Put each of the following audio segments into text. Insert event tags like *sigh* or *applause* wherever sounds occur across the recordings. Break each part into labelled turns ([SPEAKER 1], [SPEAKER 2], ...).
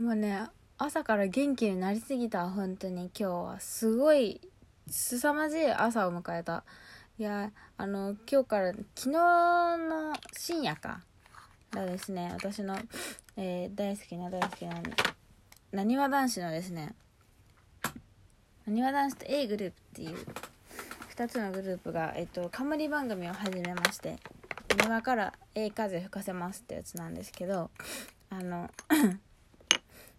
[SPEAKER 1] もうね朝から元気になりすぎた本当に今日は。すごい凄まじい朝を迎えた。いやあの今日から昨日の深夜か。がですね私の、えー、大好きな大好きななにわ男子のですねなにわ男子と A グループっていう2つのグループが、えっと、冠番組を始めまして「庭からええ風吹かせます」ってやつなんですけどあの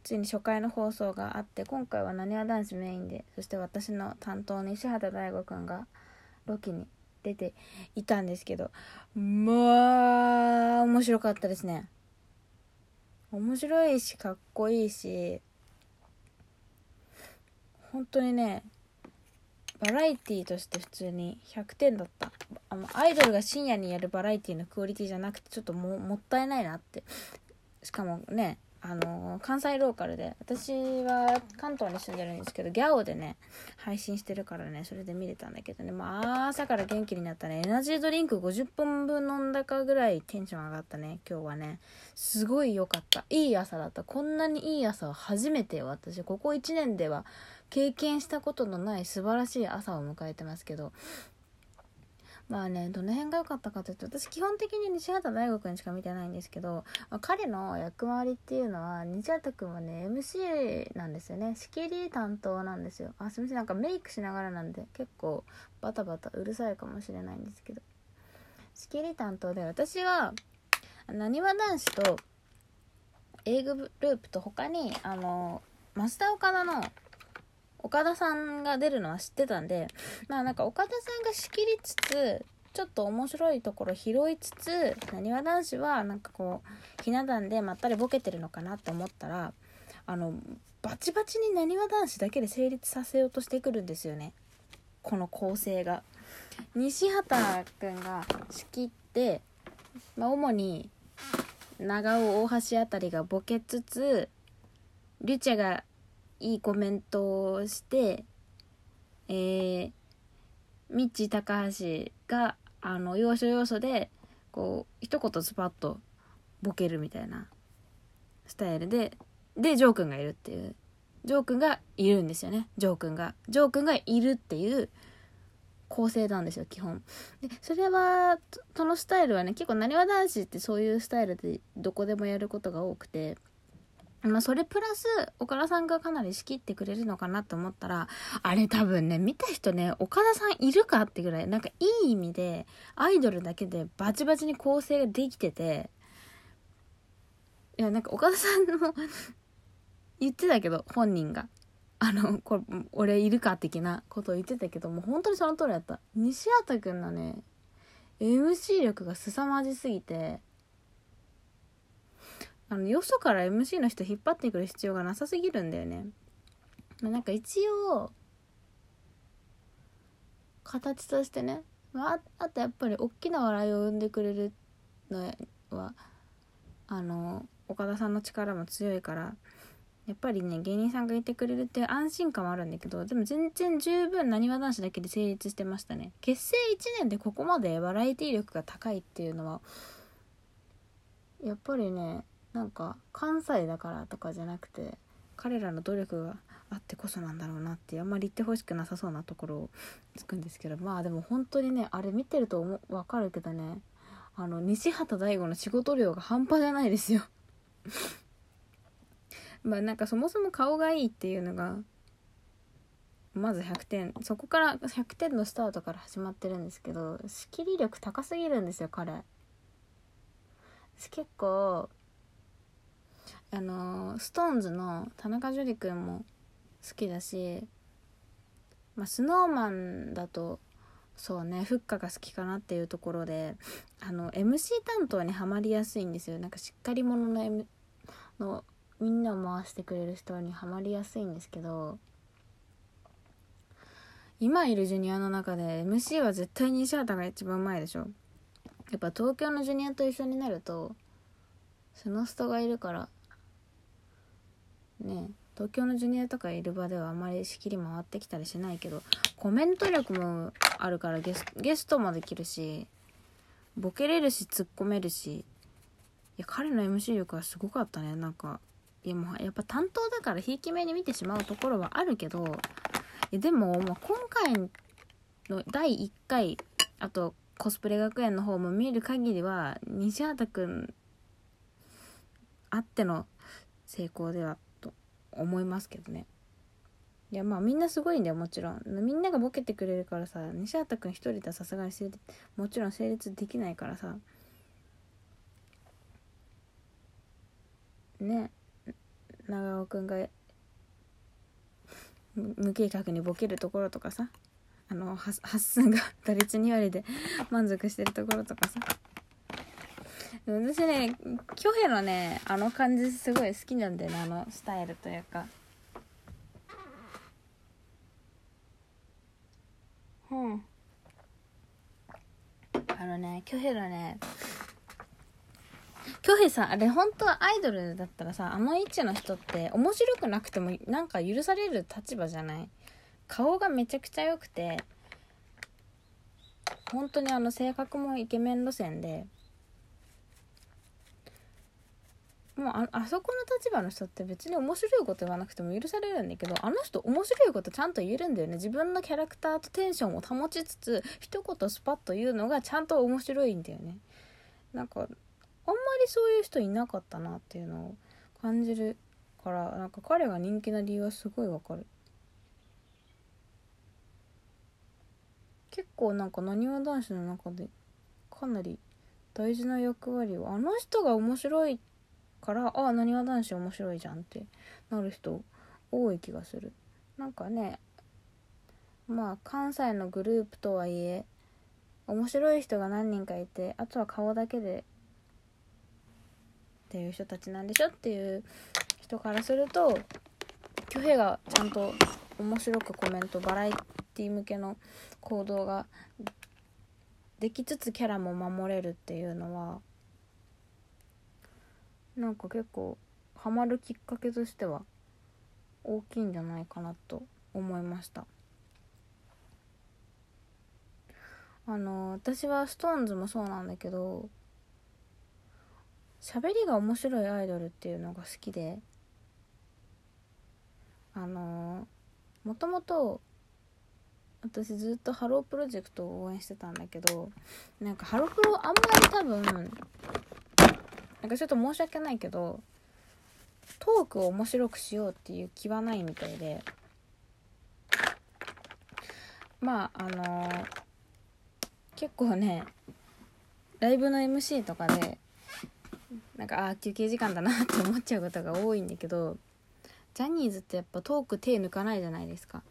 [SPEAKER 1] ついに初回の放送があって今回はなにわ男子メインでそして私の担当の石畑大吾くんがロケに出ていたんですけどまあ面白かったですね。面白いしかっこいいし本当にねバラエティーとして普通に100点だった。あのアイドルが深夜にやるバラエティーのクオリティじゃなくてちょっともったいないなって。しかもねあの関西ローカルで私は関東に住んでるんですけどギャオでね配信してるからねそれで見れたんだけどねまあ朝から元気になったね。エナジードリンク50本分飲んだかぐらいテンション上がったね今日はね。すごい良かった。いい朝だった。こんなにいい朝は初めて私。ここ1年では経験したことのない素晴らしい朝を迎えてますけどまあねどの辺が良かったかというと私基本的に西畑大吾君しか見てないんですけど、まあ、彼の役回りっていうのは西畑君はね MC なんですよね。仕切り担当なんですよ。あすみませんなんかメイクしながらなんで結構バタバタうるさいかもしれないんですけど。仕切り担当で私はなにわ男子と A グループと他にあの増田岡田の岡田さんが出るのは知ってたんでまあなんか岡田さんが仕切りつつちょっと面白いところ拾いつつなにわ男子はなんかこうひな壇でまったりボケてるのかなって思ったらあのバチバチになにわ男子だけで成立させようとしてくるんですよねこの構成が。西畑君が仕切って、まあ、主に長尾大橋あたりがボケつつリュチェがいいコメントをしてえー、ミッチー高橋があの要所要所でこう一言スパッとボケるみたいなスタイルででジョー君がいるっていう。ジョー君がいるんですよね。ジョー君が。ジョー君がいるっていう構成なんですよ基本。でそれはそのスタイルはね結構なにわ男子ってそういうスタイルでどこでもやることが多くて。まあ、それプラス、岡田さんがかなり仕切ってくれるのかなと思ったら、あれ多分ね、見た人ね、岡田さんいるかってぐらい、なんかいい意味で、アイドルだけでバチバチに構成ができてて、いや、なんか岡田さんも *laughs* 言ってたけど、本人が。あの、これ、俺いるか的なことを言ってたけど、もう本当にその通りだった。西畑くんのね、MC 力が凄まじすぎて、あのよそから MC の人引っ張ってくる必要がなさすぎるんだよね。まあ、なんか一応形としてね、まあ、あとやっぱり大きな笑いを生んでくれるのはあの岡田さんの力も強いからやっぱりね芸人さんがいてくれるっていう安心感もあるんだけどでも全然十分なにわ男子だけで成立してましたね結成1年でここまでバラエティ力が高いっていうのはやっぱりねなんか関西だからとかじゃなくて彼らの努力があってこそなんだろうなってあんまり言ってほしくなさそうなところをつくんですけどまあでも本当にねあれ見てると分かるけどねあの西畑大吾の仕事量が半端じゃないですよ。*laughs* まあなんかそもそも顔がいいっていうのがまず100点。そこから100点のスタートから始まってるんですけど仕切り力高すぎるんですよ彼。結構あのストーンズの田中樹くんも好きだし、まあ、スノーマンだとそうねフッカが好きかなっていうところであの MC 担当にはまりやすいんですよ。なんかしっかり者の,、M、のみんなを回してくれる人にはまりやすいんですけど今いるジュニアの中で MC は絶対に西畑が一番うまいでしょ。やっぱ東京のジュニアと一緒になるとその人がいるからね東京のジュニアとかいる場ではあまり仕切り回ってきたりしないけどコメント力もあるからゲスゲストもできるしボケれるし突っ込めるしいや彼の MC 力はすごかったね。なんかいやもうやっぱ担当だからひいき目に見てしまうところはあるけどいやでももう今回の第1回あとコスプレ学園の方も見る限りは西畑くんあっての成功では思いますけどね。いやまあみんなすごいんだよもちろん。みんながボケてくれるからさ西畑くん一人ではさすがにもちろん成立できないからさ。ね長尾くんが無計画にボケるところとかさあの発数が *laughs* 打率2割で満足してるところとかさ。私ね挙兵のねあの感じすごい好きなんだよねあのスタイルというか。うん。あのね挙兵のね京平さんあれ本当はアイドルだったらさあの位置の人って面白くなくてもなんか許される立場じゃない？顔がめちゃくちゃ良くて本当にあの性格もイケメン路線でもうああそこの立場の人って別に面白いこと言わなくても許されるんだけどあの人面白いことちゃんと言えるんだよね。自分のキャラクターとテンションを保ちつつ一言スパッと言うのがちゃんと面白いんだよね。なんかあんまりそういう人いなかったなっていうのを感じるからなんか彼が人気な理由はすごいわかる。結構なんかなにわ男子の中でかなり大事な役割をあの人が面白いってからああなにわ男子面白いじゃんってなる人多い気がする。なんかねまあ関西のグループとはいえ面白い人が何人かいてあとは顔だけでっていう人たちなんでしょっていう人からすると挙兵がちゃんと面白くコメントバラエティ向けの行動ができつつキャラも守れるっていうのはなんか結構ハマるきっかけとしては大きいんじゃないかなと思いました。あの私は SixTONES もそうなんだけど喋りが面白いアイドルっていうのが好きであのもともと私ずっとハロープロジェクトを応援してたんだけどなんかハロプロあんまり多分なんかちょっと申し訳ないけどトークを面白くしようっていう気はないみたいで。まああの結構ねライブの MC とかでなんかああ休憩時間だなって思っちゃうことが多いんだけどジャニーズってやっぱトーク手抜かないじゃないですか。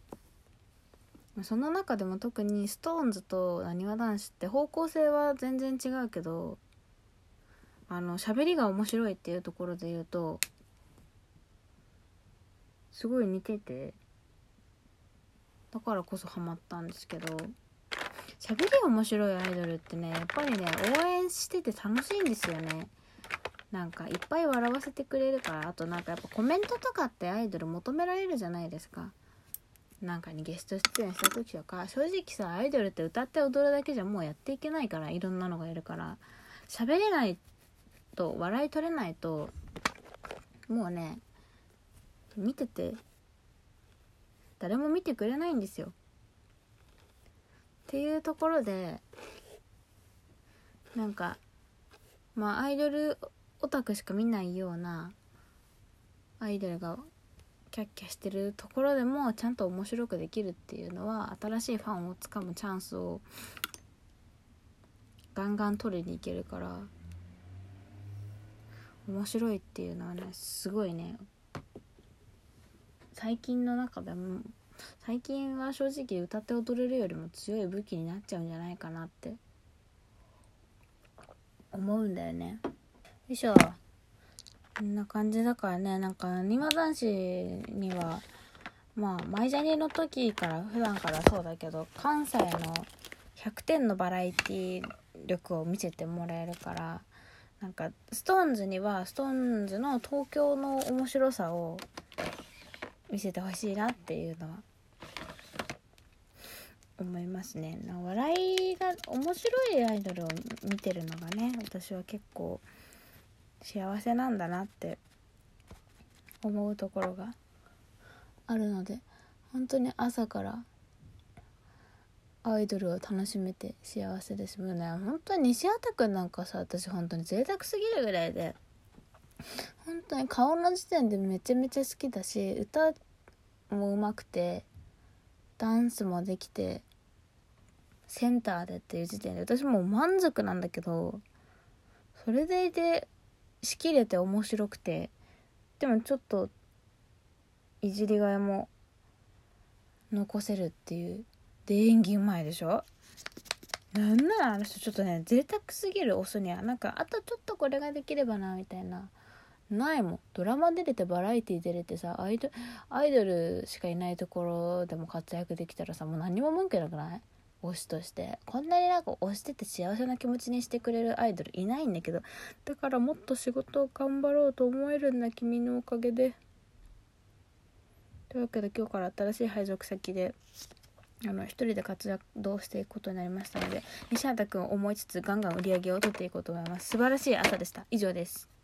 [SPEAKER 1] その中でも特に SixTONES となにわ男子って方向性は全然違うけどあの喋りが面白いっていうところで言うとすごい似ててだからこそハマったんですけど喋りが面白いアイドルってねやっぱりね応援してて楽しいんですよね。なんかいっぱい笑わせてくれるからあとなんかやっぱコメントとかってアイドル求められるじゃないですか。なんかにゲスト出演した時とか正直さアイドルって歌って踊るだけじゃもうやっていけないからいろんなのがいるから喋れないと笑い取れないともうね見てて誰も見てくれないんですよ。っていうところでなんかまあアイドルオタクしか見ないようなアイドルがキャッキャしてるところでもちゃんと面白くできるっていうのは新しいファンをつかむチャンスをガンガン取りに行けるから面白いっていうのはねすごいね。最近の中でも最近は正直歌って踊れるよりも強い武器になっちゃうんじゃないかなって。思うんだよね。よいしょ。こんな感じだからね。なんかなにわ男子にはまあマイジャニの時から普段からそうだけど関西の100点のバラエティ力を見せてもらえるからなんか SixTONES には SixTONES の東京の面白さを見せてほしいなっていうのは思いますね。笑いが面白いアイドルを見てるのがね私は結構幸せなんだなって思うところがあるので本当に朝からアイドルを楽しめて幸せですもうね。本当に西畑くんなんかさ私本当に贅沢すぎるぐらいで本当に顔の時点でめちゃめちゃ好きだし歌もうまくてダンスもできてセンターでっていう時点で私もう満足なんだけどそれでいてしきれて面白くてでもちょっといじりがいも残せるっていうで演技うまいでしょ？なんならあの人ちょっとね贅沢すぎるオスにはなんかあとちょっとこれができればなみたいな。ないもん。ドラマ出れてバラエティ出れてさアイドアイドルしかいないところでも活躍できたらさもう何も文句なくない？推しとして。こんなになんか推してて幸せな気持ちにしてくれるアイドルいないんだけど。だからもっと仕事を頑張ろうと思えるんだ君のおかげで。というわけで今日から新しい配属先であの一人で活動していくことになりましたので西畑君を思いつつガンガン売り上げを取っていこうと思います。素晴らしい朝でした。以上です。